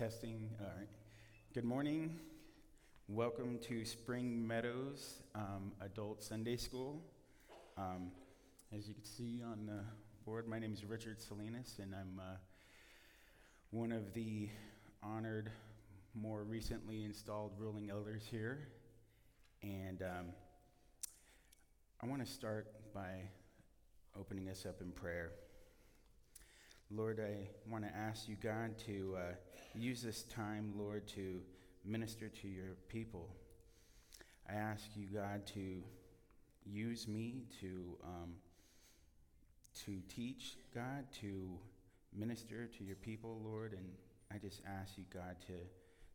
Testing. All right. Good morning. Welcome to Spring Meadows um, Adult Sunday School. Um, as you can see on the board, my name is Richard Salinas, and I'm uh, one of the honored, more recently installed ruling elders here. And um, I want to start by opening us up in prayer. Lord, I want to ask you, God, to uh, use this time, Lord, to minister to your people. I ask you, God, to use me to um, to teach, God, to minister to your people, Lord, and I just ask you, God, to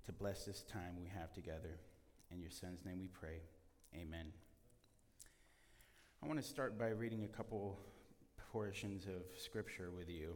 to bless this time we have together. In your Son's name, we pray. Amen. I want to start by reading a couple portions of Scripture with you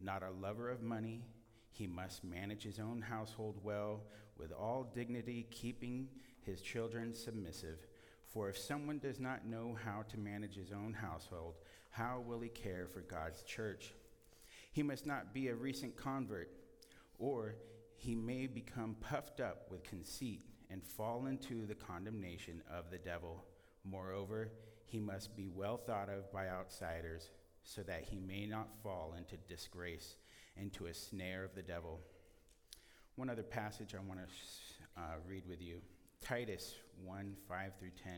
not a lover of money. He must manage his own household well, with all dignity, keeping his children submissive. For if someone does not know how to manage his own household, how will he care for God's church? He must not be a recent convert, or he may become puffed up with conceit and fall into the condemnation of the devil. Moreover, he must be well thought of by outsiders so that he may not fall into disgrace, into a snare of the devil. One other passage I want to uh, read with you Titus 1 5 through 10.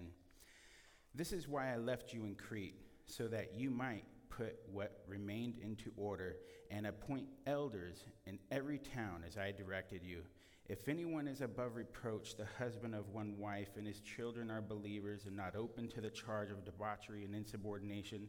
This is why I left you in Crete, so that you might put what remained into order and appoint elders in every town as I directed you. If anyone is above reproach, the husband of one wife, and his children are believers and not open to the charge of debauchery and insubordination,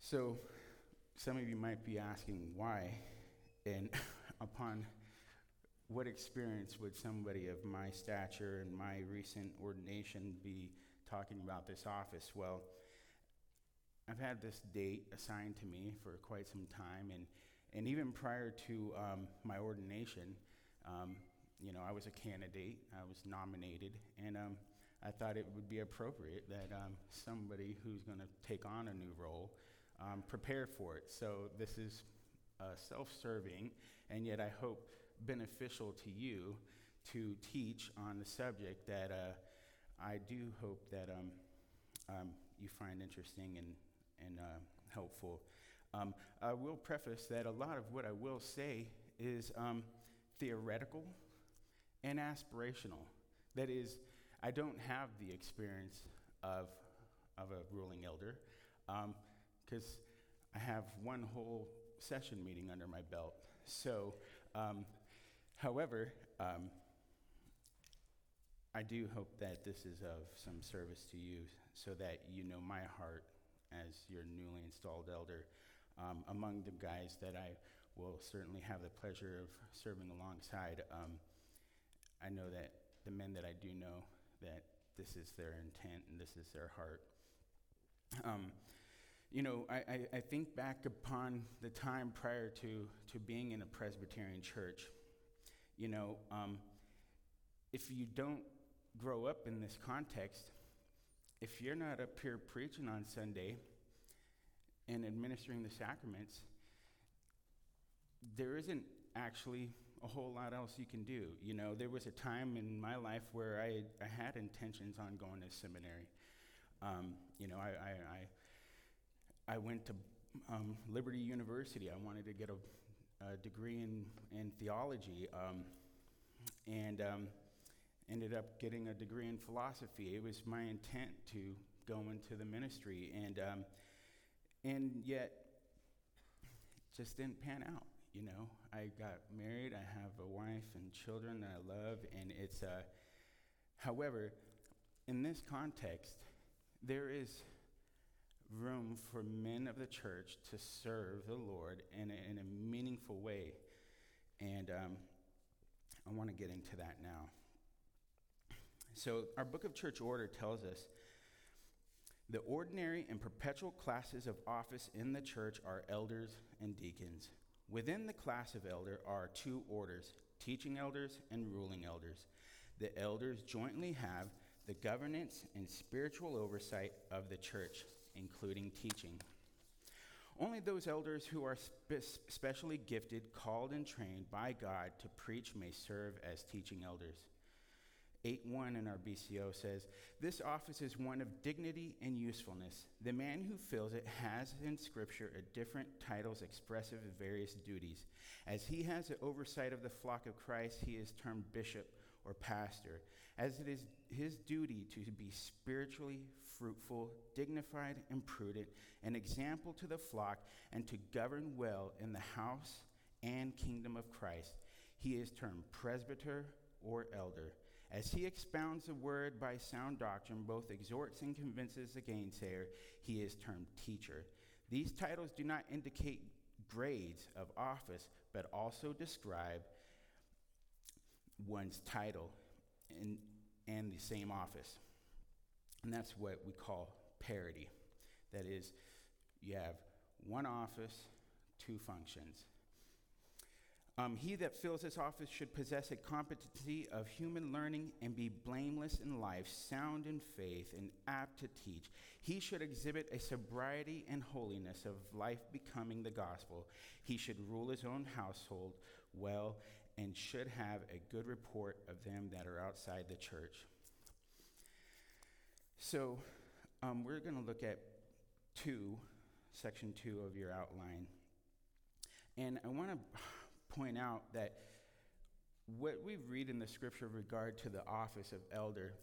So, some of you might be asking why, and upon what experience would somebody of my stature and my recent ordination be talking about this office? Well, I've had this date assigned to me for quite some time, and, and even prior to um, my ordination, um, you know, I was a candidate, I was nominated, and um, I thought it would be appropriate that um, somebody who's going to take on a new role um, prepare for it. So this is uh, self serving, and yet I hope beneficial to you to teach on the subject that uh, I do hope that um, um, you find interesting and, and uh, helpful. Um, I will preface that a lot of what I will say is um, theoretical and aspirational. That is, I don't have the experience of, of a ruling elder. Um, because I have one whole session meeting under my belt. So, um, however, um, I do hope that this is of some service to you so that you know my heart as your newly installed elder. Um, among the guys that I will certainly have the pleasure of serving alongside, um, I know that the men that I do know that this is their intent and this is their heart. You know, I, I, I, think back upon the time prior to, to being in a Presbyterian church. You know, um, if you don't grow up in this context, if you're not up here preaching on Sunday and administering the sacraments, there isn't actually a whole lot else you can do. You know, there was a time in my life where I, I had intentions on going to seminary. Um, you know, I, I, I I went to um, Liberty University. I wanted to get a a degree in, in theology um, and um, ended up getting a degree in philosophy. It was my intent to go into the ministry, and, um, and yet just didn't pan out. You know, I got married, I have a wife and children that I love, and it's, uh, however, in this context, there is room for men of the church to serve the Lord in a, in a meaningful way. And um, I want to get into that now. So, our book of church order tells us the ordinary and perpetual classes of office in the church are elders and deacons. Within the class of elder are two orders teaching elders and ruling elders. The elders jointly have the governance and spiritual oversight of the church including teaching. Only those elders who are spe- specially gifted, called, and trained by God to preach may serve as teaching elders. 8 1 in our BCO says, This office is one of dignity and usefulness. The man who fills it has in Scripture a different titles expressive of various duties. As he has the oversight of the flock of Christ, he is termed bishop or pastor, as it is his duty to be spiritually fruitful, dignified, and prudent, an example to the flock, and to govern well in the house and kingdom of Christ. He is termed presbyter or elder. As he expounds the word by sound doctrine, both exhorts and convinces the gainsayer, he is termed teacher. These titles do not indicate grades of office, but also describe one's title in, and the same office. And that's what we call parity. That is, you have one office, two functions. Um, he that fills this office should possess a competency of human learning and be blameless in life, sound in faith, and apt to teach. He should exhibit a sobriety and holiness of life becoming the gospel. He should rule his own household well and should have a good report of them that are outside the church. So, um, we're going to look at two, section two of your outline. And I want to point out that what we read in the scripture with regard to the office of elder,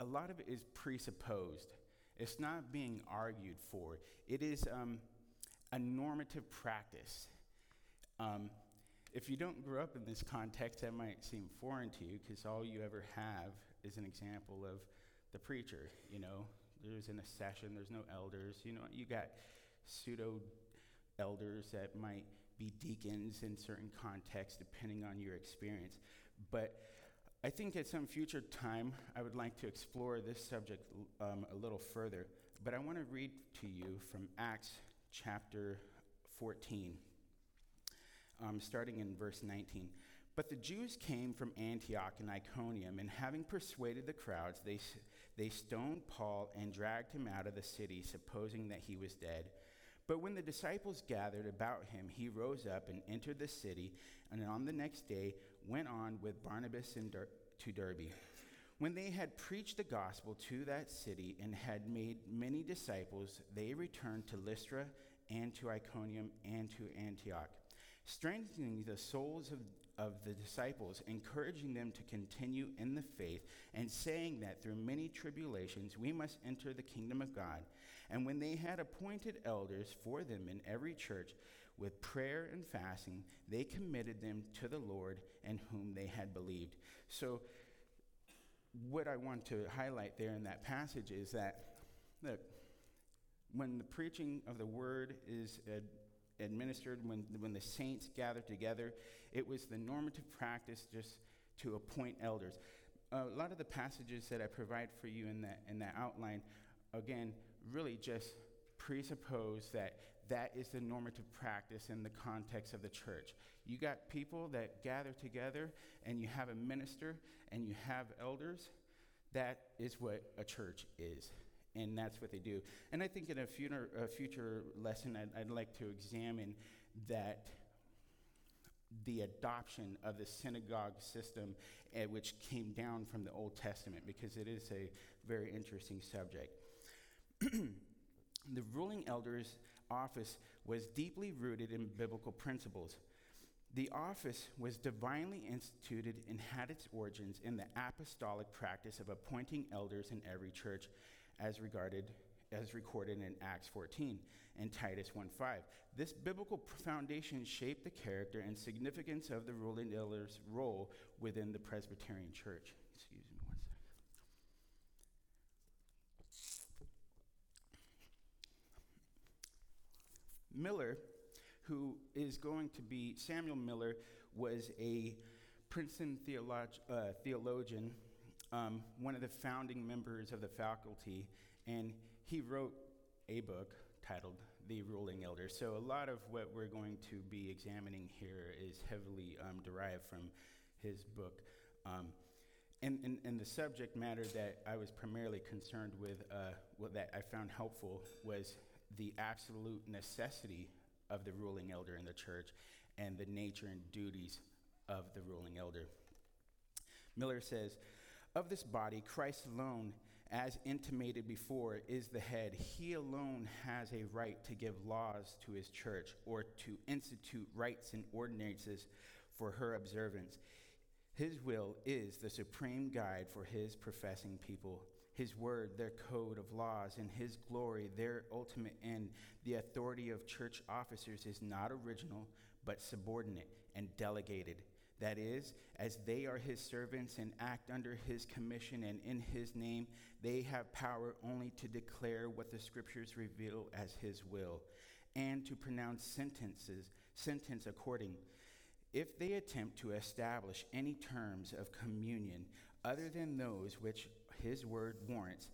a lot of it is presupposed. It's not being argued for. It is um, a normative practice. Um, if you don't grow up in this context, that might seem foreign to you because all you ever have is an example of the preacher. You know, there's an a session, there's no elders. You know, you got pseudo elders that might be deacons in certain contexts, depending on your experience. But I think at some future time, I would like to explore this subject um, a little further. But I want to read to you from Acts chapter 14, um, starting in verse 19. But the Jews came from Antioch and Iconium, and having persuaded the crowds, they, they stoned Paul and dragged him out of the city, supposing that he was dead. But when the disciples gathered about him, he rose up and entered the city, and on the next day went on with Barnabas Der- to Derbe. When they had preached the gospel to that city and had made many disciples, they returned to Lystra and to Iconium and to Antioch, strengthening the souls of, of the disciples, encouraging them to continue in the faith, and saying that through many tribulations we must enter the kingdom of God. And when they had appointed elders for them in every church, with prayer and fasting, they committed them to the Lord and whom they had believed. So, what I want to highlight there in that passage is that, look, when the preaching of the word is ad- administered, when, when the saints gathered together, it was the normative practice just to appoint elders. a lot of the passages that I provide for you in that, in that outline, again, really just presuppose that that is the normative practice in the context of the church. You got people that gather together and you have a minister and you have elders. That is what a church is. And that's what they do. And I think in a future, a future lesson, I'd, I'd like to examine that the adoption of the synagogue system, uh, which came down from the Old Testament, because it is a very interesting subject. the ruling elders office was deeply rooted in biblical principles. The office was divinely instituted and had its origins in the apostolic practice of appointing elders in every church as regarded as recorded in Acts 14 and Titus 1:5. This biblical foundation shaped the character and significance of the ruling elder's role within the Presbyterian church. Excuse me one second. Miller, who is going to be Samuel Miller, was a Princeton theolog- uh, theologian, um, one of the founding members of the faculty, and he wrote a book titled The Ruling Elder. So, a lot of what we're going to be examining here is heavily um, derived from his book. Um, and, and, and, the subject matter that I was primarily concerned with, uh, what that I found helpful, was the absolute necessity of the ruling elder in the church and the nature and duties of the ruling elder. Miller says, Of this body, Christ alone as intimated before, is the head. He alone has a right to give laws to his church or to institute rites and ordinances for her observance. His will is the supreme guide for his professing people. His word, their code of laws, and his glory, their ultimate end. The authority of church officers is not original, but subordinate and delegated. That is, as they are his servants and act under his commission and in his name, they have power only to declare what the scriptures reveal as his will and to pronounce sentences, sentence according. If they attempt to establish any terms of communion other than those which his word warrants,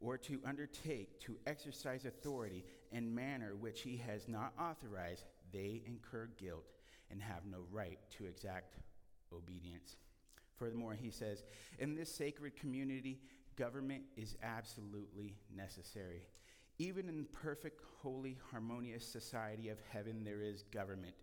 or to undertake to exercise authority in manner which he has not authorized, they incur guilt and have no right to exact obedience. Furthermore, he says, in this sacred community, government is absolutely necessary. Even in perfect, holy, harmonious society of heaven, there is government.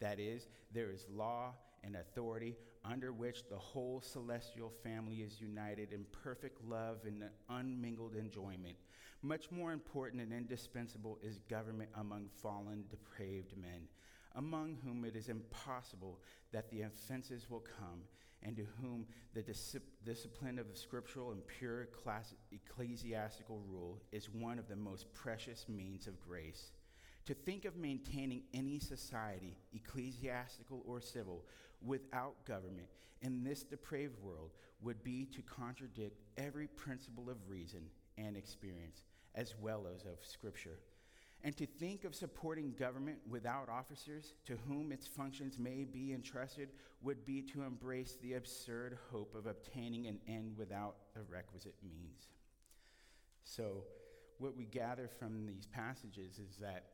That is, there is law and authority under which the whole celestial family is united in perfect love and unmingled enjoyment. Much more important and indispensable is government among fallen, depraved men among whom it is impossible that the offenses will come, and to whom the discipline of the scriptural and pure ecclesiastical rule is one of the most precious means of grace. To think of maintaining any society, ecclesiastical or civil, without government in this depraved world would be to contradict every principle of reason and experience, as well as of Scripture. And to think of supporting government without officers to whom its functions may be entrusted would be to embrace the absurd hope of obtaining an end without the requisite means. So, what we gather from these passages is that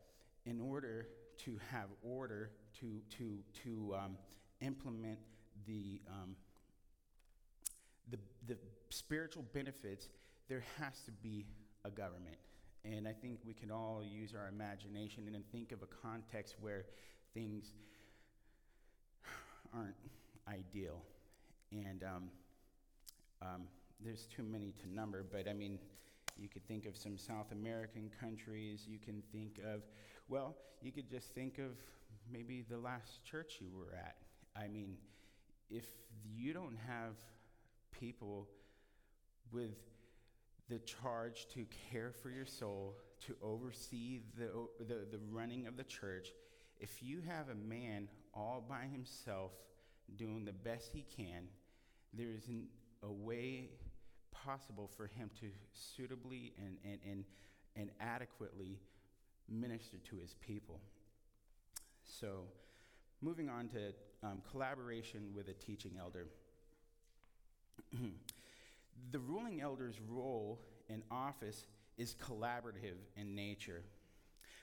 in order to have order, to, to, to um, implement the, um, the, the spiritual benefits, there has to be a government. And I think we can all use our imagination and think of a context where things aren't ideal. And um, um, there's too many to number, but I mean, you could think of some South American countries. You can think of, well, you could just think of maybe the last church you were at. I mean, if you don't have people with the charge to care for your soul, to oversee the, the, the running of the church, if you have a man all by himself doing the best he can, there isn't a way possible for him to suitably and, and, and, and adequately minister to his people. So, moving on to um, collaboration with a teaching elder. The ruling elder's role in office is collaborative in nature.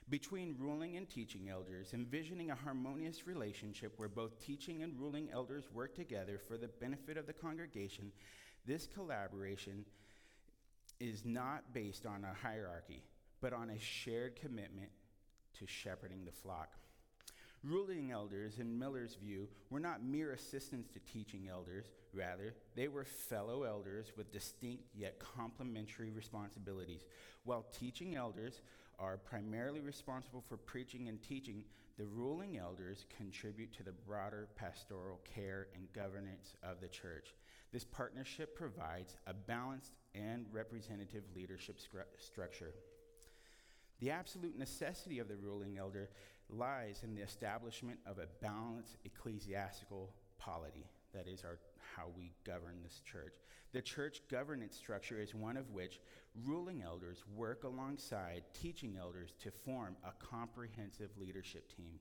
Between ruling and teaching elders, envisioning a harmonious relationship where both teaching and ruling elders work together for the benefit of the congregation, this collaboration is not based on a hierarchy, but on a shared commitment to shepherding the flock. Ruling elders, in Miller's view, were not mere assistants to teaching elders. Rather, they were fellow elders with distinct yet complementary responsibilities. While teaching elders are primarily responsible for preaching and teaching, the ruling elders contribute to the broader pastoral care and governance of the church. This partnership provides a balanced and representative leadership scru- structure. The absolute necessity of the ruling elder lies in the establishment of a balanced ecclesiastical polity. That is our, how we govern this church. The church governance structure is one of which ruling elders work alongside teaching elders to form a comprehensive leadership team.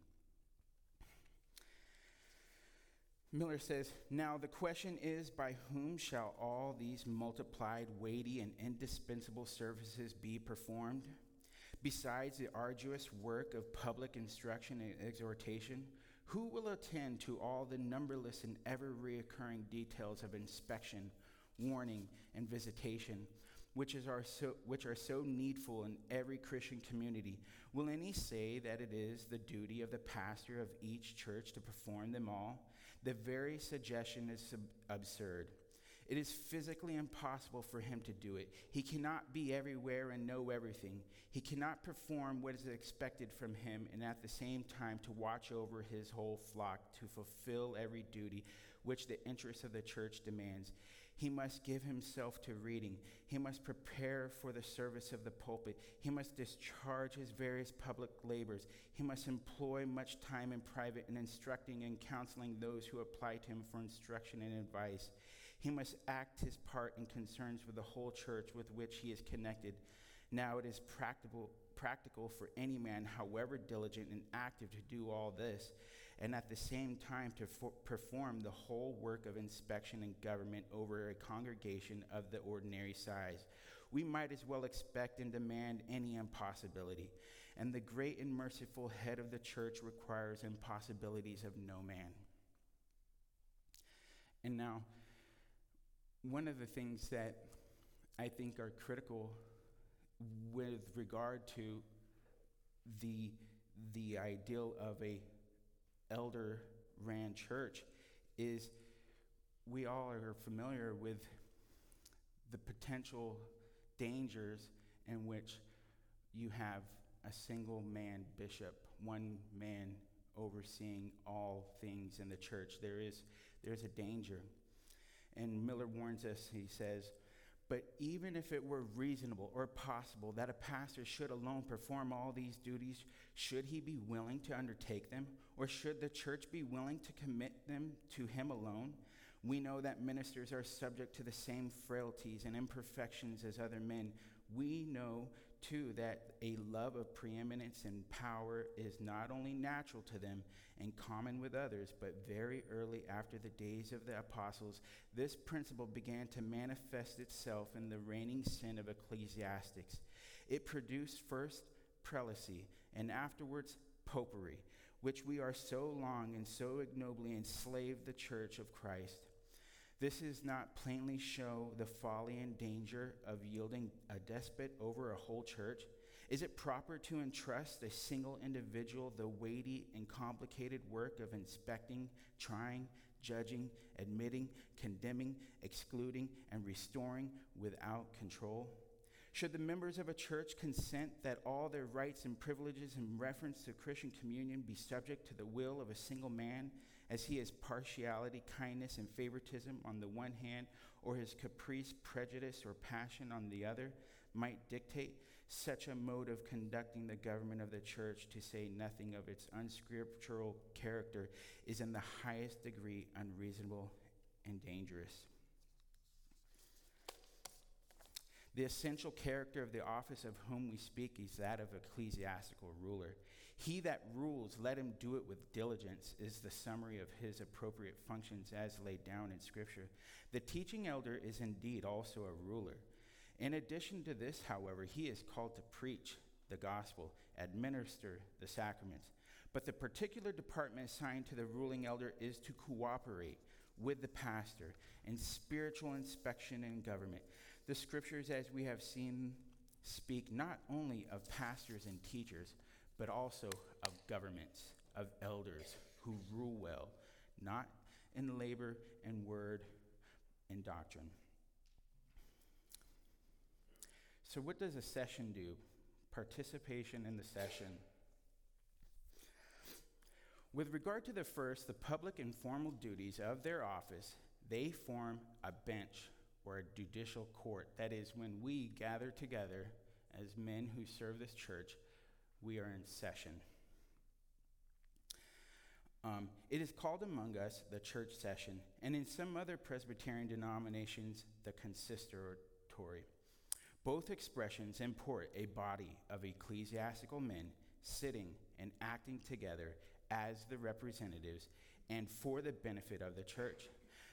Miller says, Now the question is, by whom shall all these multiplied, weighty, and indispensable services be performed? Besides the arduous work of public instruction and exhortation, who will attend to all the numberless and ever reoccurring details of inspection, warning, and visitation, which, is are so, which are so needful in every Christian community? Will any say that it is the duty of the pastor of each church to perform them all? The very suggestion is sub- absurd. It is physically impossible for him to do it. He cannot be everywhere and know everything. He cannot perform what is expected from him and at the same time to watch over his whole flock to fulfill every duty which the interests of the church demands. He must give himself to reading. He must prepare for the service of the pulpit. He must discharge his various public labors. He must employ much time in private in instructing and counseling those who apply to him for instruction and advice. He must act his part in concerns for the whole church with which he is connected. Now it is practical, practical for any man, however diligent and active, to do all this, and at the same time to for- perform the whole work of inspection and government over a congregation of the ordinary size. We might as well expect and demand any impossibility. And the great and merciful head of the church requires impossibilities of no man. And now, one of the things that I think are critical with regard to the the ideal of a elder ran church is we all are familiar with the potential dangers in which you have a single man bishop, one man overseeing all things in the church. There is there's a danger. And Miller warns us, he says, but even if it were reasonable or possible that a pastor should alone perform all these duties, should he be willing to undertake them? Or should the church be willing to commit them to him alone? We know that ministers are subject to the same frailties and imperfections as other men. We know too, that a love of preeminence and power is not only natural to them and common with others, but very early after the days of the apostles, this principle began to manifest itself in the reigning sin of ecclesiastics. It produced first prelacy and afterwards popery, which we are so long and so ignobly enslaved the church of Christ. This does not plainly show the folly and danger of yielding a despot over a whole church? Is it proper to entrust a single individual the weighty and complicated work of inspecting, trying, judging, admitting, condemning, excluding, and restoring without control? Should the members of a church consent that all their rights and privileges in reference to Christian communion be subject to the will of a single man as he has partiality, kindness, and favoritism on the one hand, or his caprice, prejudice, or passion on the other, might dictate such a mode of conducting the government of the church, to say nothing of its unscriptural character, is in the highest degree unreasonable and dangerous. The essential character of the office of whom we speak is that of ecclesiastical ruler. He that rules, let him do it with diligence, is the summary of his appropriate functions as laid down in Scripture. The teaching elder is indeed also a ruler. In addition to this, however, he is called to preach the gospel, administer the sacraments. But the particular department assigned to the ruling elder is to cooperate with the pastor in spiritual inspection and government. The scriptures, as we have seen, speak not only of pastors and teachers, but also of governments, of elders who rule well, not in labor and word and doctrine. So, what does a session do? participation in the session. With regard to the first, the public and formal duties of their office, they form a bench or a judicial court. That is, when we gather together as men who serve this church, we are in session. Um, it is called among us the church session, and in some other Presbyterian denominations, the consistory. Both expressions import a body of ecclesiastical men sitting and acting together as the representatives and for the benefit of the church.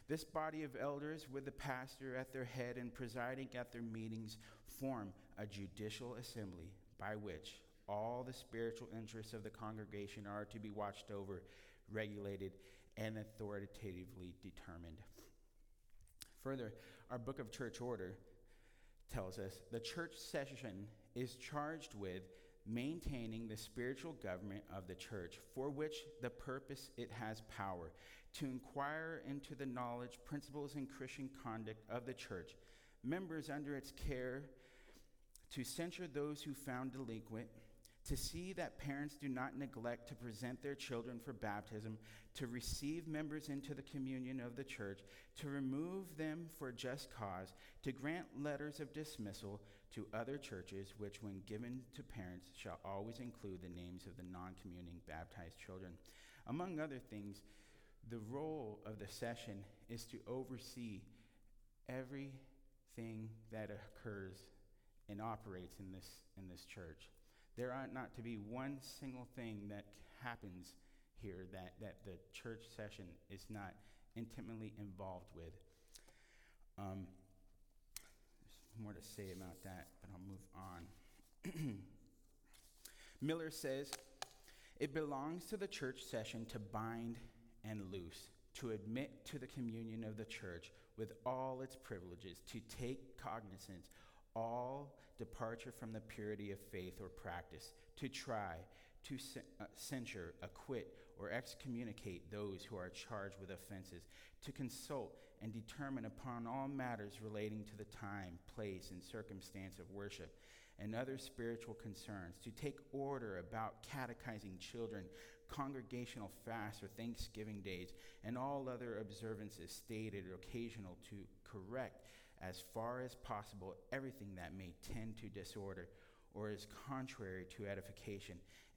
This body of elders, with the pastor at their head and presiding at their meetings, form a judicial assembly by which all the spiritual interests of the congregation are to be watched over regulated, and authoritatively determined. Further, our book of church order tells us the church session is charged with maintaining the spiritual government of the church, for which the purpose it has power, to inquire into the knowledge, principles, and Christian conduct of the church, members under its care, to censure those who found delinquent to see that parents do not neglect to present their children for baptism, to receive members into the communion of the church, to remove them for just cause, to grant letters of dismissal to other churches, which, when given to parents, shall always include the names of the non communing baptized children. Among other things, the role of the session is to oversee everything that occurs and operates in this, in this church. There ought not to be one single thing that happens here that, that the church session is not intimately involved with. Um, there's more to say about that, but I'll move on. Miller says it belongs to the church session to bind and loose, to admit to the communion of the church with all its privileges, to take cognizance all departure from the purity of faith or practice, to try, to uh, censure, acquit, or excommunicate those who are charged with offenses, to consult and determine upon all matters relating to the time, place, and circumstance of worship, and other spiritual concerns, to take order about catechizing children, congregational fasts or Thanksgiving days, and all other observances stated or occasional to correct as far as possible everything that may tend to disorder or is contrary to edification,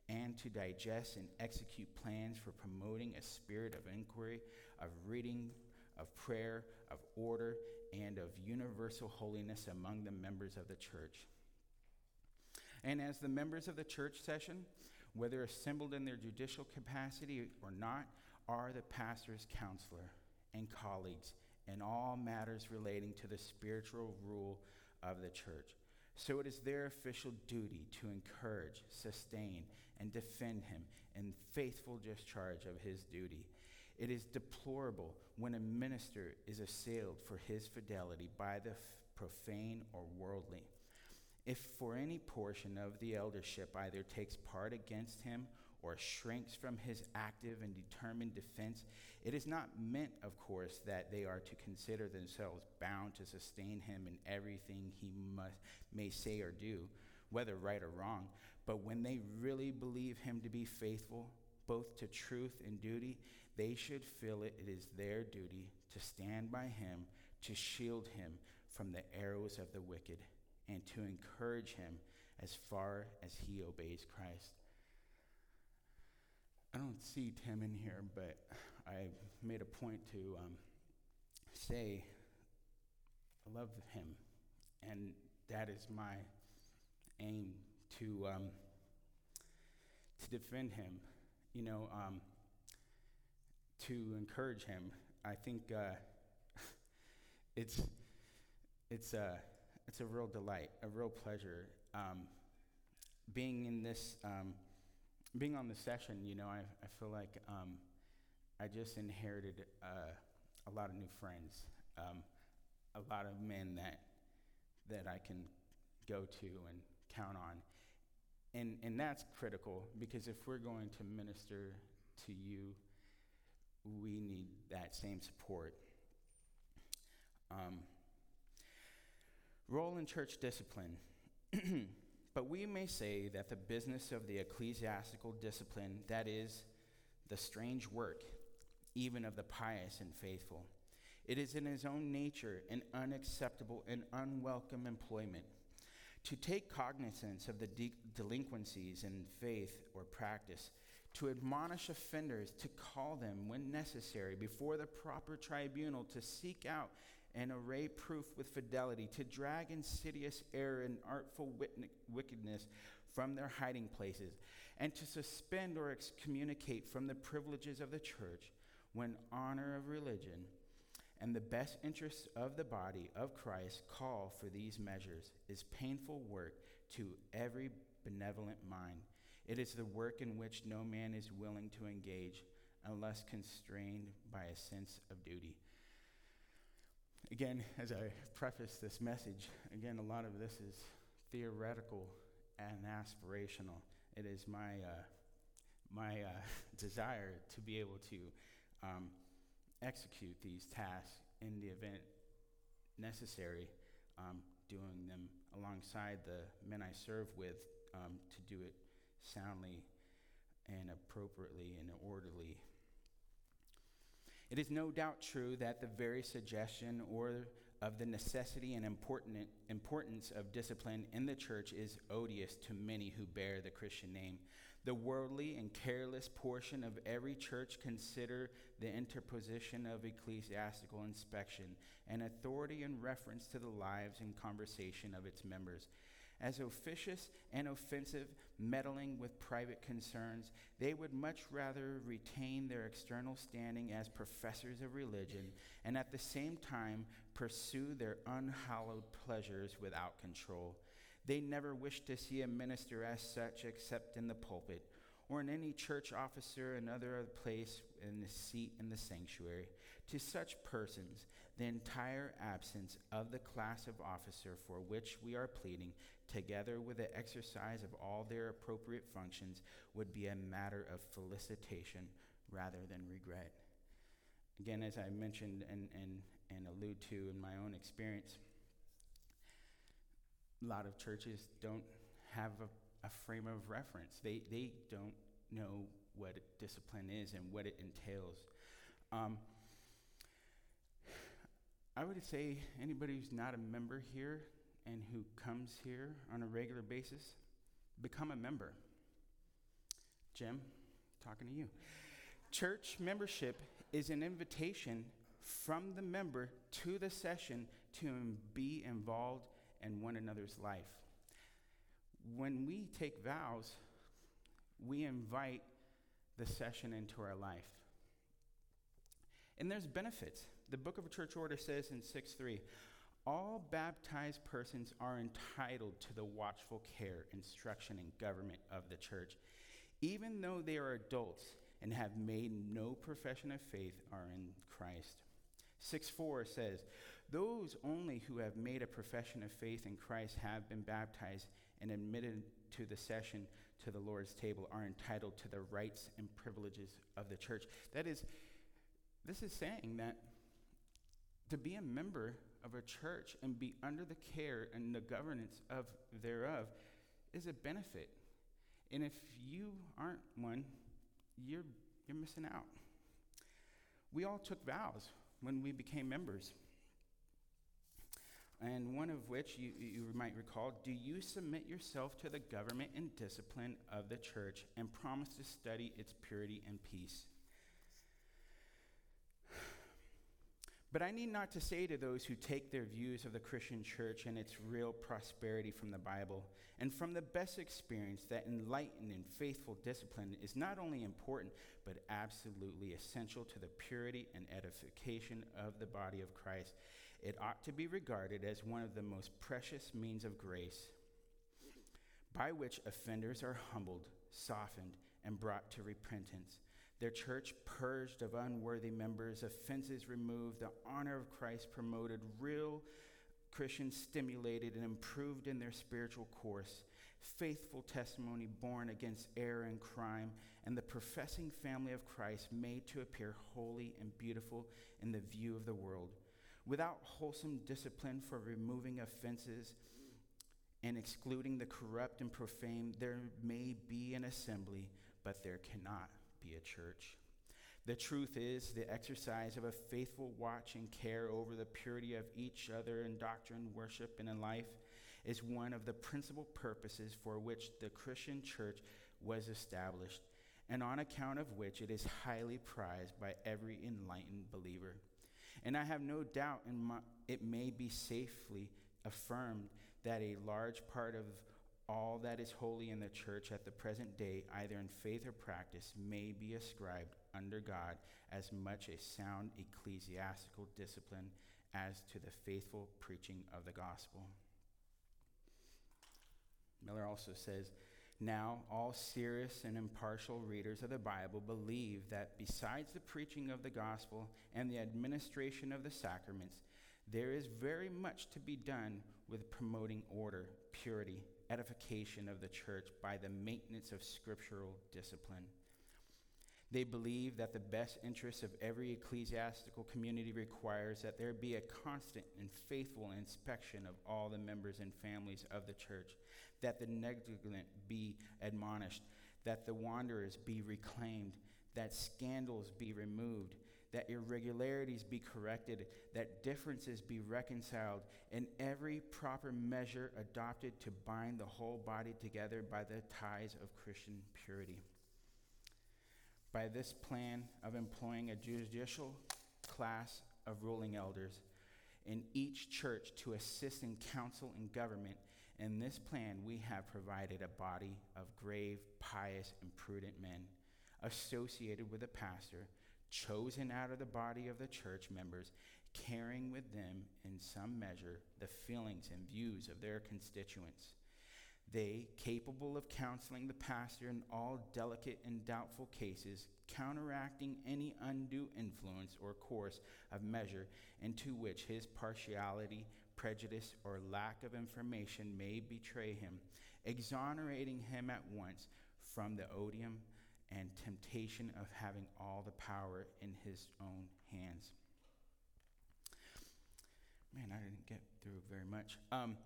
and to digest and execute plans for promoting a spirit of inquiry, of reading, of prayer, of order, and of universal holiness among the members of the church. And as the members of the church session, whether assembled in their judicial capacity or not, are the pastor's counselor and colleagues in all matters relating to the spiritual rule of the church. So it is their official duty to encourage, sustain, and defend him in faithful discharge of his duty. It is deplorable when a minister is assailed for his fidelity by the f- profane or worldly. If for any portion of the eldership either takes part against him or shrinks from his active and determined defense, it is not meant, of course, that they are to consider themselves bound to sustain him in everything he must, may say or do, whether right or wrong. But when they really believe him to be faithful, both to truth and duty, they should feel it, it is their duty to stand by him, to shield him from the arrows of the wicked, and to encourage him as far as he obeys Christ. I don't see Tim in here, but I made a point to um, say I love him, and that is my aim to um, to defend him. You know, um, to encourage him. I think uh, it's it's a it's a real delight, a real pleasure um, being in this um, being on the session, you know, I, I feel like um, I just inherited uh, a lot of new friends, um, a lot of men that that I can go to and count on, and and that's critical because if we're going to minister to you, we need that same support. Um, role in church discipline. But we may say that the business of the ecclesiastical discipline, that is, the strange work, even of the pious and faithful, it is in his own nature an unacceptable and unwelcome employment. To take cognizance of the de- delinquencies in faith or practice, to admonish offenders, to call them, when necessary, before the proper tribunal, to seek out and array proof with fidelity, to drag insidious error and artful wickedness from their hiding places, and to suspend or excommunicate from the privileges of the church when honor of religion and the best interests of the body of Christ call for these measures is painful work to every benevolent mind. It is the work in which no man is willing to engage unless constrained by a sense of duty. Again, as I preface this message, again, a lot of this is theoretical and aspirational. It is my, uh, my uh, desire to be able to um, execute these tasks in the event necessary, um, doing them alongside the men I serve with um, to do it soundly and appropriately and orderly it is no doubt true that the very suggestion or of the necessity and importance of discipline in the church is odious to many who bear the Christian name. The worldly and careless portion of every church consider the interposition of ecclesiastical inspection and authority in reference to the lives and conversation of its members as officious and offensive, meddling with private concerns. They would much rather retain their external standing as professors of religion and at the same time pursue their unhallowed pleasures without control. They never wish to see a minister as such except in the pulpit or in any church officer another place in the seat in the sanctuary. To such persons, the entire absence of the class of officer for which we are pleading together with the exercise of all their appropriate functions, would be a matter of felicitation rather than regret. Again, as I mentioned and, and, and allude to in my own experience, a lot of churches don't have a, a frame of reference. They, they don't know what discipline is and what it entails. Um, I would say anybody who's not a member here and who comes here on a regular basis, become a member. Jim, talking to you. Church membership is an invitation from the member to the session to be involved in one another's life. When we take vows, we invite the session into our life. And there's benefits. The book of church order says in 6 3, all baptized persons are entitled to the watchful care, instruction, and government of the church, even though they are adults and have made no profession of faith are in Christ. 6 4 says, Those only who have made a profession of faith in Christ have been baptized and admitted to the session to the Lord's table are entitled to the rights and privileges of the church. That is, this is saying that to be a member of a church and be under the care and the governance of thereof is a benefit. And if you aren't one, you're, you're missing out. We all took vows when we became members. And one of which you, you might recall do you submit yourself to the government and discipline of the church and promise to study its purity and peace? But I need not to say to those who take their views of the Christian church and its real prosperity from the Bible and from the best experience that enlightened and faithful discipline is not only important, but absolutely essential to the purity and edification of the body of Christ. It ought to be regarded as one of the most precious means of grace by which offenders are humbled, softened, and brought to repentance their church purged of unworthy members, offenses removed, the honor of Christ promoted, real Christians stimulated and improved in their spiritual course, faithful testimony borne against error and crime, and the professing family of Christ made to appear holy and beautiful in the view of the world. Without wholesome discipline for removing offenses and excluding the corrupt and profane, there may be an assembly, but there cannot be a church. The truth is, the exercise of a faithful watch and care over the purity of each other in doctrine, worship, and in life is one of the principal purposes for which the Christian church was established, and on account of which it is highly prized by every enlightened believer. And I have no doubt my, it may be safely affirmed that a large part of all that is holy in the church at the present day, either in faith or practice, may be ascribed under God as much a sound ecclesiastical discipline as to the faithful preaching of the gospel. Miller also says, now, all serious and impartial readers of the Bible believe that besides the preaching of the gospel and the administration of the sacraments, there is very much to be done with promoting order, purity, edification of the church by the maintenance of scriptural discipline. They believe that the best interests of every ecclesiastical community requires that there be a constant and faithful inspection of all the members and families of the church, that the negligent be admonished, that the wanderers be reclaimed, that scandals be removed, that irregularities be corrected, that differences be reconciled, and every proper measure adopted to bind the whole body together by the ties of Christian purity. By this plan of employing a judicial class of ruling elders in each church to assist in council and government, in this plan we have provided a body of grave, pious, and prudent men associated with a pastor chosen out of the body of the church members, carrying with them in some measure the feelings and views of their constituents. They, capable of counseling the pastor in all delicate and doubtful cases, counteracting any undue influence or course of measure into which his partiality, prejudice, or lack of information may betray him, exonerating him at once from the odium and temptation of having all the power in his own hands. Man, I didn't get through very much. Um,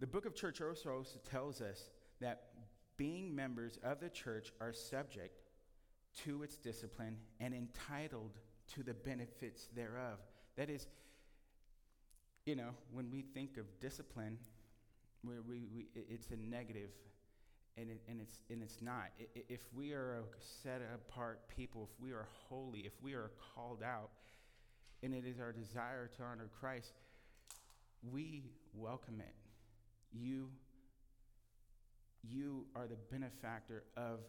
the book of Church also tells us that being members of the church are subject to its discipline and entitled to the benefits thereof. That is, you know, when we think of discipline, we, we, we, it's a negative and, it, and, it's, and it's not. If we are a set apart people, if we are holy, if we are called out, and it is our desire to honor Christ, we welcome it. You, you are the benefactor of,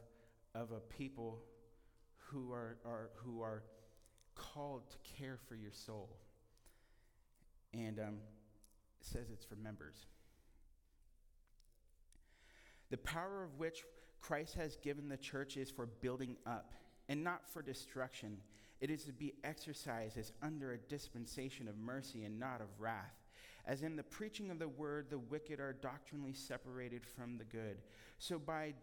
of a people who are, are, who are called to care for your soul. And um, says it's for members. The power of which Christ has given the church is for building up and not for destruction. It is to be exercised as under a dispensation of mercy and not of wrath. As in the preaching of the word, the wicked are doctrinally separated from the good. So by,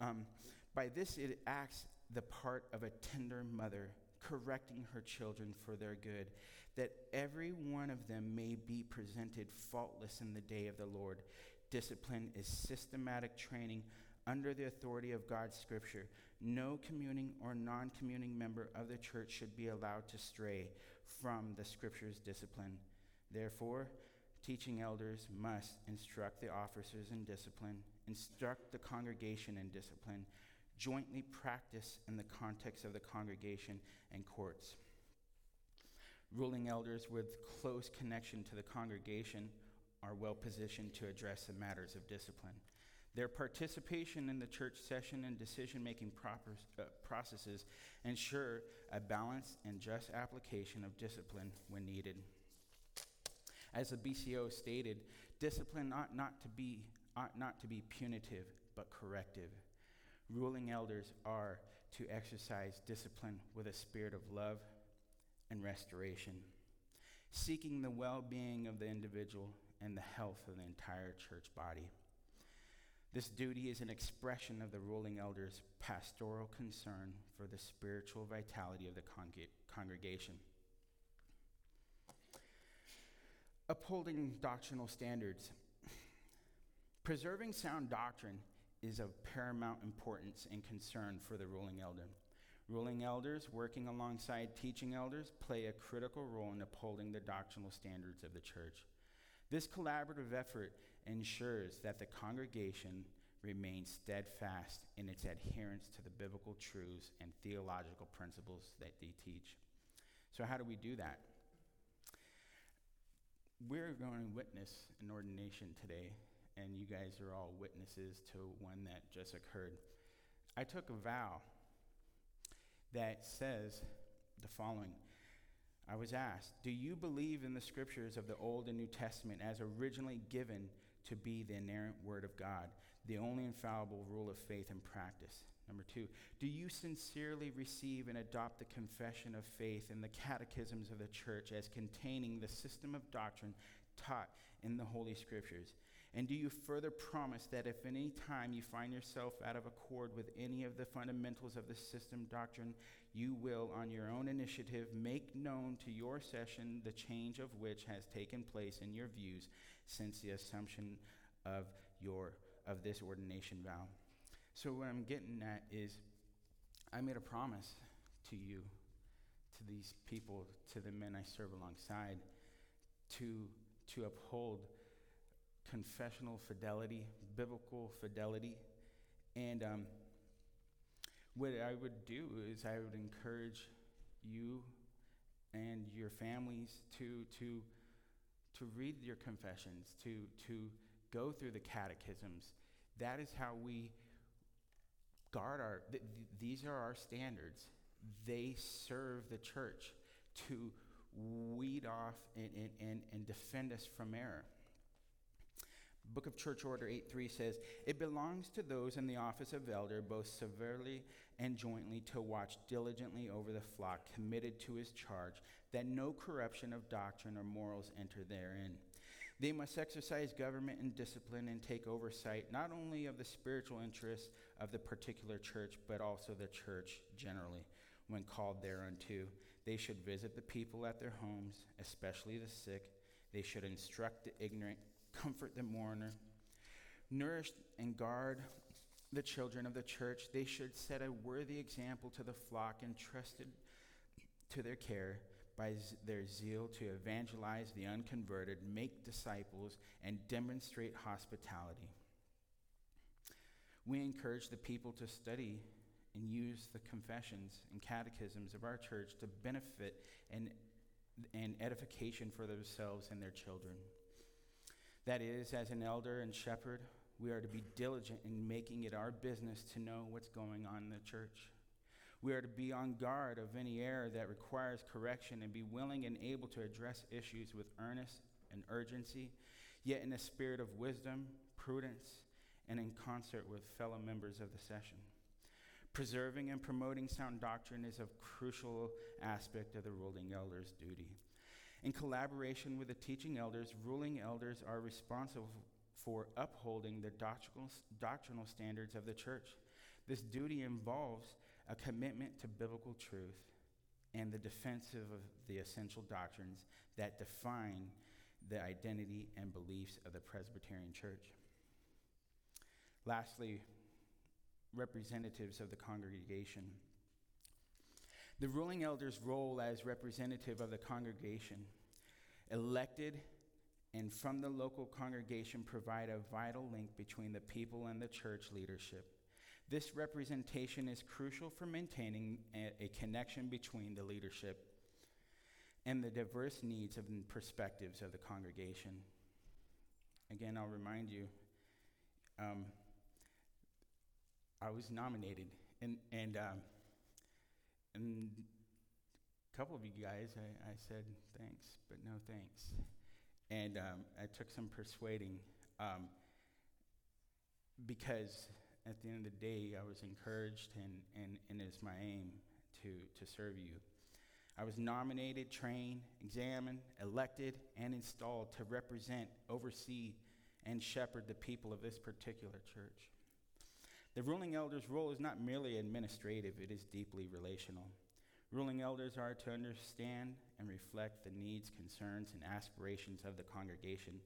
um, by this it acts the part of a tender mother, correcting her children for their good, that every one of them may be presented faultless in the day of the Lord. Discipline is systematic training under the authority of God's scripture. No communing or non communing member of the church should be allowed to stray from the scripture's discipline. Therefore, teaching elders must instruct the officers in discipline, instruct the congregation in discipline, jointly practice in the context of the congregation and courts. Ruling elders with close connection to the congregation are well positioned to address the matters of discipline. Their participation in the church session and decision making uh, processes ensure a balanced and just application of discipline when needed. As the BCO stated, discipline ought not to be, ought not to be punitive, but corrective. Ruling elders are to exercise discipline with a spirit of love and restoration, seeking the well being of the individual and the health of the entire church body. This duty is an expression of the ruling elders' pastoral concern for the spiritual vitality of the congregation. Upholding doctrinal standards. Preserving sound doctrine is of paramount importance and concern for the ruling elder. Ruling elders, working alongside teaching elders, play a critical role in upholding the doctrinal standards of the church. This collaborative effort ensures that the congregation remains steadfast in its adherence to the biblical truths and theological principles that they teach. So, how do we do that? We're going to witness an ordination today, and you guys are all witnesses to one that just occurred. I took a vow that says the following I was asked, Do you believe in the scriptures of the Old and New Testament as originally given to be the inerrant Word of God, the only infallible rule of faith and practice? Number two, do you sincerely receive and adopt the confession of faith and the catechisms of the church as containing the system of doctrine taught in the Holy Scriptures? And do you further promise that if any time you find yourself out of accord with any of the fundamentals of the system doctrine, you will, on your own initiative, make known to your session the change of which has taken place in your views since the assumption of your of this ordination vow? So what I'm getting at is I made a promise to you, to these people, to the men I serve alongside, to to uphold confessional fidelity, biblical fidelity. And um, what I would do is I would encourage you and your families to, to, to read your confessions, to, to go through the catechisms. That is how we guard our, th- th- these are our standards. They serve the church to weed off and, and, and, and defend us from error. Book of Church Order 8.3 says, It belongs to those in the office of elder, both severely and jointly, to watch diligently over the flock committed to his charge, that no corruption of doctrine or morals enter therein. They must exercise government and discipline and take oversight not only of the spiritual interests of the particular church, but also the church generally, when called thereunto. They should visit the people at their homes, especially the sick. They should instruct the ignorant comfort the mourner, nourish and guard the children of the church. They should set a worthy example to the flock entrusted to their care by z- their zeal to evangelize the unconverted, make disciples, and demonstrate hospitality. We encourage the people to study and use the confessions and catechisms of our church to benefit and, and edification for themselves and their children. That is, as an elder and shepherd, we are to be diligent in making it our business to know what's going on in the church. We are to be on guard of any error that requires correction and be willing and able to address issues with earnest and urgency, yet in a spirit of wisdom, prudence, and in concert with fellow members of the session. Preserving and promoting sound doctrine is a crucial aspect of the ruling elder's duty. In collaboration with the teaching elders, ruling elders are responsible for upholding the doctrinal, doctrinal standards of the church. This duty involves a commitment to biblical truth and the defense of the essential doctrines that define the identity and beliefs of the Presbyterian Church. Lastly, representatives of the congregation. The ruling elder's role as representative of the congregation, elected and from the local congregation, provide a vital link between the people and the church leadership. This representation is crucial for maintaining a, connection between the leadership and the diverse needs and perspectives of the congregation. Again, I'll remind you um, I was nominated, and, and um, and a couple of you guys, I, I said thanks, but no thanks. And um, I took some persuading um, because at the end of the day, I was encouraged and, and, and it's my aim to, to serve you. I was nominated, trained, examined, elected, and installed to represent, oversee, and shepherd the people of this particular church. The ruling elder's role is not merely administrative, it is deeply relational. Ruling elders are to understand and reflect the needs, concerns, and aspirations of the congregation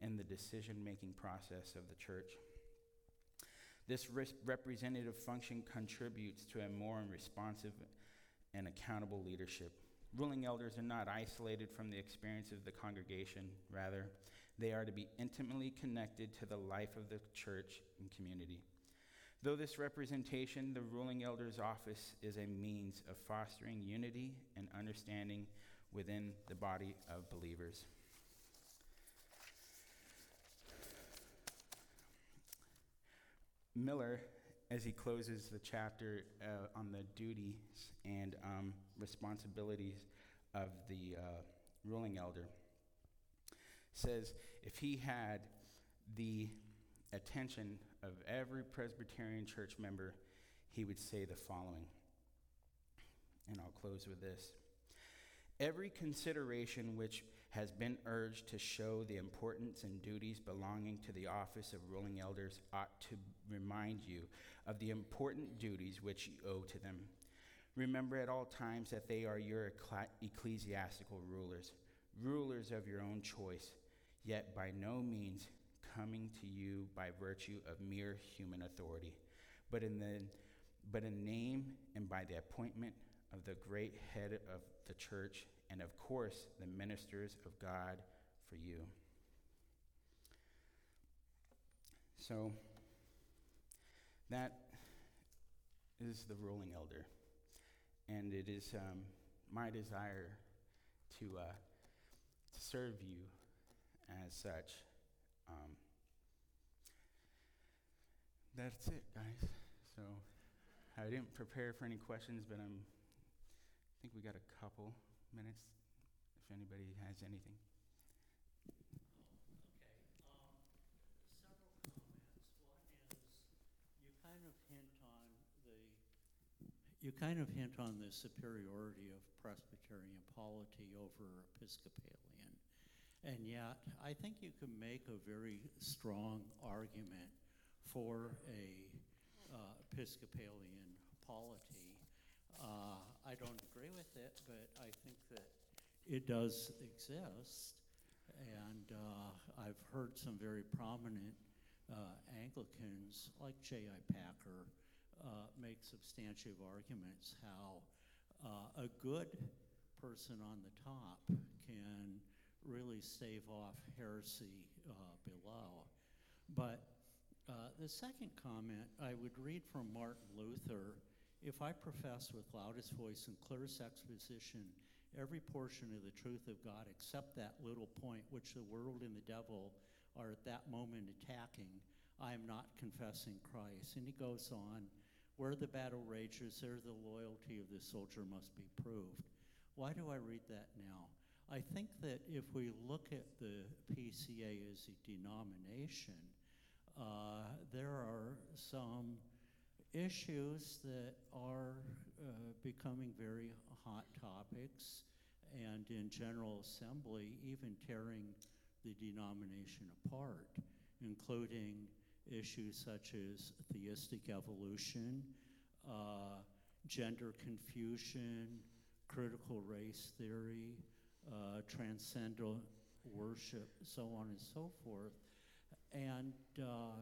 in the decision making process of the church. This representative function contributes to a more responsive and accountable leadership. Ruling elders are not isolated from the experience of the congregation, rather, they are to be intimately connected to the life of the church and community. Though this representation, the ruling elder's office is a means of fostering unity and understanding within the body of believers. Miller, as he closes the chapter uh, on the duties and um, responsibilities of the uh, ruling elder, says if he had the attention of every Presbyterian church member, he would say the following. And I'll close with this. Every consideration which has been urged to show the importance and duties belonging to the office of ruling elders ought to remind you of the important duties which you owe to them. Remember at all times that they are your ecclesiastical rulers, rulers of your own choice, yet by no means coming to you by virtue of mere human authority, but in the but in name and by the appointment of the great head of the church, and of course, the ministers of God for you. So, that is the ruling elder. And it is um, my desire to, uh, to serve you as such. Um, that's it, guys. So I didn't prepare for any questions, but I'm, I think we got a couple minutes if anybody has anything. You kind of hint on the superiority of Presbyterian polity over Episcopalian. And yet, I think you can make a very strong argument for a uh, Episcopalian polity. Uh, I don't agree with it, but I think that it does exist. And uh, I've heard some very prominent uh, Anglicans, like J.I. Packer, uh, make substantive arguments how uh, a good person on the top can really stave off heresy below. But uh, the second comment I would read from Martin Luther If I profess with loudest voice and clearest exposition every portion of the truth of God except that little point which the world and the devil are at that moment attacking, I am not confessing Christ. And he goes on where the battle rages, there the loyalty of the soldier must be proved. Why do I read that now? I think that if we look at the PCA as a denomination, uh, there are some issues that are uh, becoming very hot topics, and in General Assembly, even tearing the denomination apart, including issues such as theistic evolution, uh, gender confusion, critical race theory, uh, transcendental worship, so on and so forth. And uh,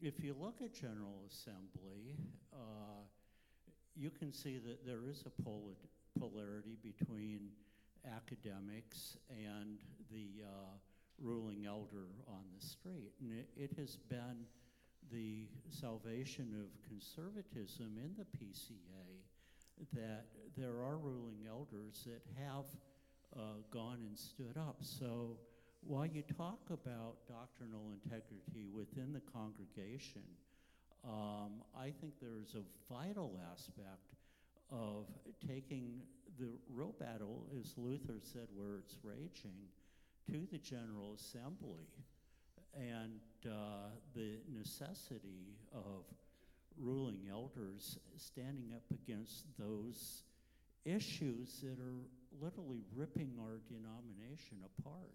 if you look at General Assembly, uh, you can see that there is a pol- polarity between academics and the uh, ruling elder on the street. And it, it has been the salvation of conservatism in the PCA that there are ruling elders that have uh, gone and stood up. So while you talk about doctrinal integrity within the congregation, um, I think there's a vital aspect of taking the real battle, as Luther said, where it's raging, to the General Assembly and uh, the necessity of ruling elders standing up against those issues that are literally ripping our denomination apart.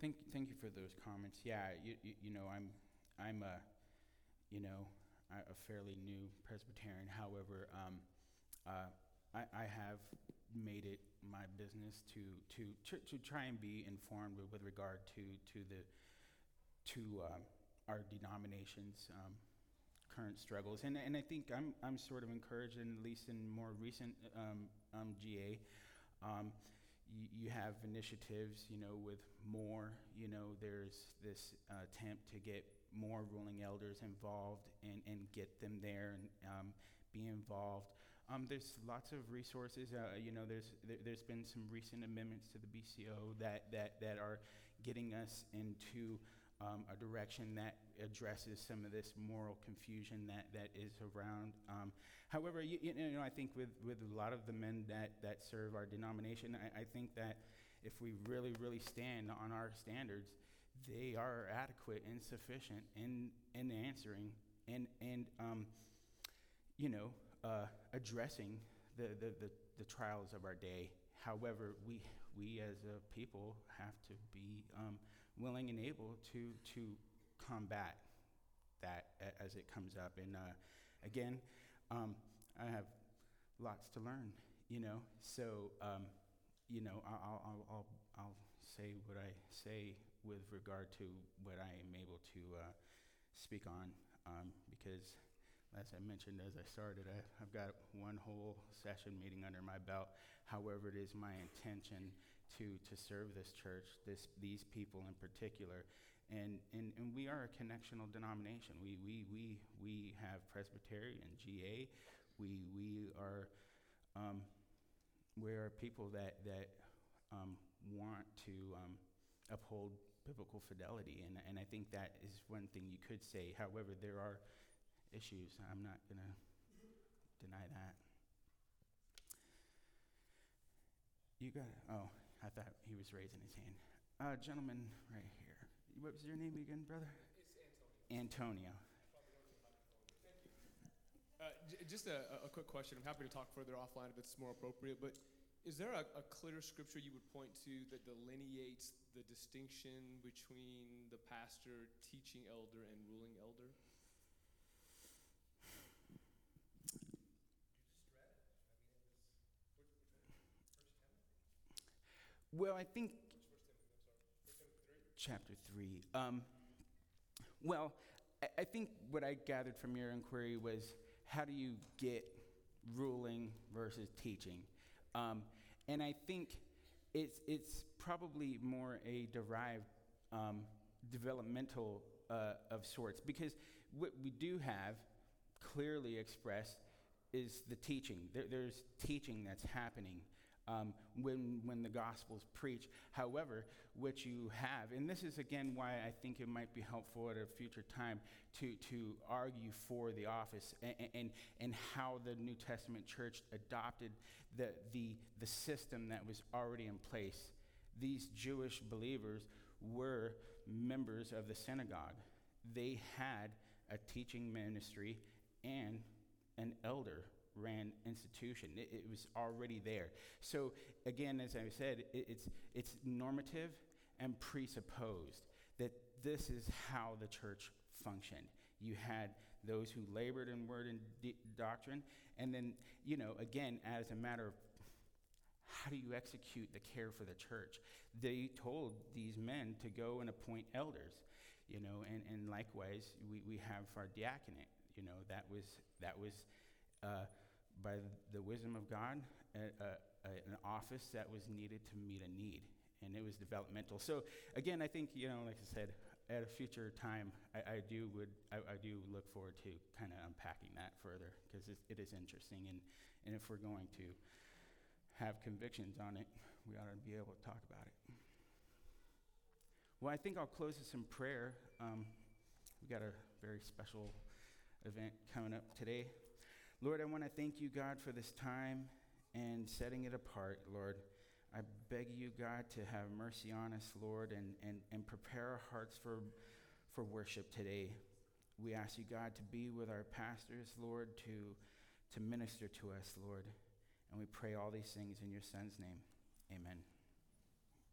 Thank, thank you for those comments. Yeah, you, you, you know, I'm, I'm a, you know, a fairly new Presbyterian. However, um, uh, I, I have made it my business to, to, to, to try and be informed with, regard to, to the, to um, our denomination's um, current struggles. And, and I think I'm, I'm sort of encouraged, in, at least in more recent um, um, GA, um, you, you have initiatives, you know, with more, you know, there's this uh, attempt to get more ruling elders involved and, and get them there and um, be involved. Um, there's lots of resources. Uh, you know, there's there, has been some recent amendments to the BCO that that that are getting us into um, a direction that addresses some of this moral confusion that that is around. Um, however, you, you, know, I think with with a lot of the men that that serve our denomination, I, I think that if we really really stand on our standards, they are adequate and sufficient in in answering and and um, you know uh, addressing the, the, the, the, trials of our day. However, we, we as a people have to be um, willing and able to, to combat that as it comes up. And uh, again, um, I have lots to learn, you know. So, um, you know, I'll, I'll, I'll, I'll, say what I say with regard to what I am able to uh, speak on um, because as I mentioned as I started, I, have got one whole session meeting under my belt. However, it is my intention to, to serve this church, this, these people in particular. And, and, and we are a connectional denomination. We, we, we, we have Presbyterian, GA. We, we are um, we're people that, that um, want to um, uphold biblical fidelity. And, and I think that is one thing you could say. However, there are issues. I'm not going to deny that. You got. Oh, I thought he was raising his hand. Uh, gentleman right here. What was your name again, brother? It's Antonio. Antonio. Uh, j- just a, a, quick question. I'm happy to talk further offline if it's more appropriate, but is there a, a, clear scripture you would point to that delineates the distinction between the pastor, teaching elder, and ruling elder? Well, I think chapter three. Um, well, I, I think what I gathered from your inquiry was how do you get ruling versus teaching, um, and I think it's it's probably more a derived um, developmental uh, of sorts because what we do have clearly expressed is the teaching. There, there's teaching that's happening um, when, when the gospel's preached. However, what you have, and this is again why I think it might be helpful at a future time to, to argue for the office and, and, and how the New Testament church adopted the, the, the system that was already in place. These Jewish believers were members of the synagogue, they had a teaching ministry and an elder ran institution. It, it, was already there. So again, as I said, it, it's, it's normative and presupposed that this is how the church functioned. You had those who labored in word and doctrine, and then, you know, again, as a matter of how do you execute the care for the church? They told these men to go and appoint elders, you know, and, and likewise, we, we have our diaconate, you know, that was, that was uh, by the wisdom of God, a, a, an office that was needed to meet a need, and it was developmental. So again, I think you know, like I said, at a future time, I, I do would I, I, do look forward to kind of unpacking that further because it, is interesting, and and if we're going to have convictions on it, we ought to be able to talk about it. Well, I think I'll close with some prayer. Um, we got a very special event coming up today. Lord, I want to thank you, God, for this time and setting it apart, Lord. I beg you, God, to have mercy on us, Lord, and, and, and prepare our hearts for, for worship today. We ask you, God, to be with our pastors, Lord, to, to minister to us, Lord. And we pray all these things in your Son's name. Amen.